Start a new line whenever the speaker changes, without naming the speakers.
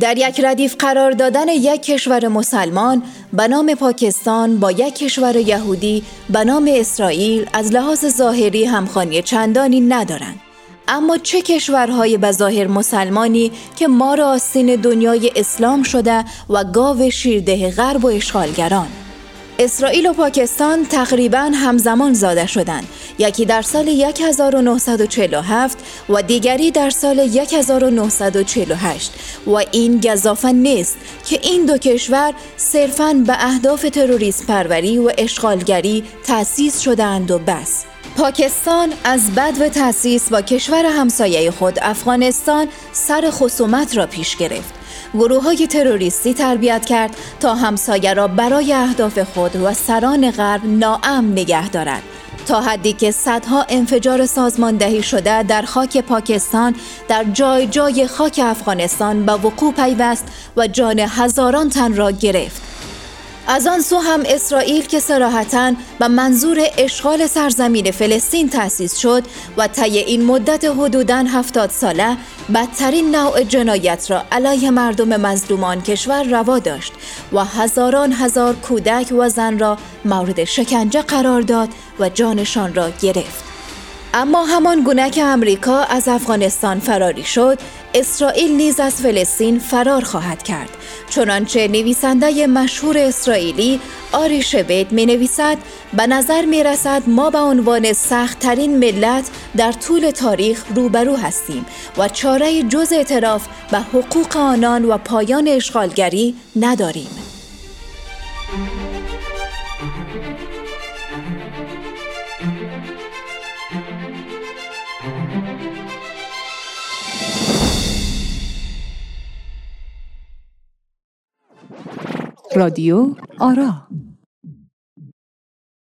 در یک ردیف قرار دادن یک کشور مسلمان به نام پاکستان با یک کشور یهودی به نام اسرائیل از لحاظ ظاهری همخوانی چندانی ندارند. اما چه کشورهای به ظاهر مسلمانی که ما را آستین دنیای اسلام شده و گاو شیرده غرب و اشغالگران؟ اسرائیل و پاکستان تقریبا همزمان زاده شدند. یکی در سال 1947 و دیگری در سال 1948 و این گذافه نیست که این دو کشور صرفاً به اهداف تروریسم پروری و اشغالگری تأسیس شدند و بس. پاکستان از بد و تأسیس با کشور همسایه خود افغانستان سر خصومت را پیش گرفت. گروه های تروریستی تربیت کرد تا همسایه را برای اهداف خود و سران غرب ناامن نگه دارد تا حدی که صدها انفجار سازماندهی شده در خاک پاکستان در جای جای خاک افغانستان به وقوع پیوست و جان هزاران تن را گرفت. از آن سو هم اسرائیل که سراحتا به منظور اشغال سرزمین فلسطین تأسیس شد و طی این مدت حدوداً هفتاد ساله بدترین نوع جنایت را علیه مردم مظلومان کشور روا داشت و هزاران هزار کودک و زن را مورد شکنجه قرار داد و جانشان را گرفت. اما همان گونه که امریکا از افغانستان فراری شد اسرائیل نیز از فلسطین فرار خواهد کرد. چنانچه نویسنده مشهور اسرائیلی آری شبید می نویسد به نظر می رسد ما به عنوان سختترین ملت در طول تاریخ روبرو هستیم و چاره جز اعتراف به حقوق آنان و پایان اشغالگری نداریم.
رادیو آرا.